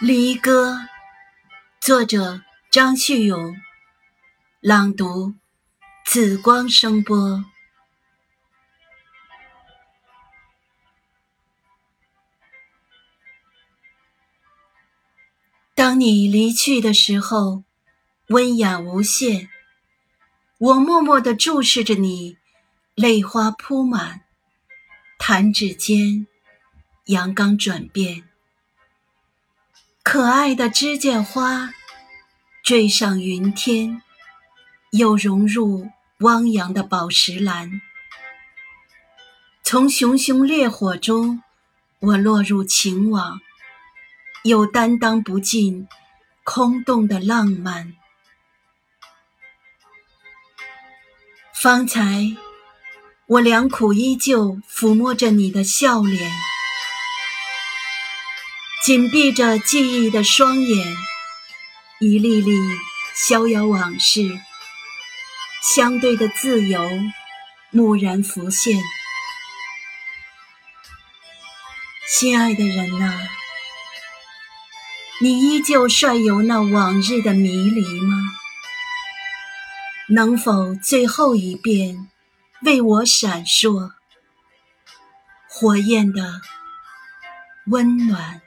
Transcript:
离歌，作者张旭勇，朗读紫光声波。当你离去的时候，温雅无限。我默默地注视着你，泪花铺满，弹指间，阳刚转变。可爱的知见花，缀上云天，又融入汪洋的宝石蓝。从熊熊烈火中，我落入情网，又担当不尽空洞的浪漫。方才，我良苦依旧抚摸着你的笑脸，紧闭着记忆的双眼，一粒粒逍遥往事，相对的自由，蓦然浮现。心爱的人呐，你依旧率有那往日的迷离吗？能否最后一遍为我闪烁火焰的温暖？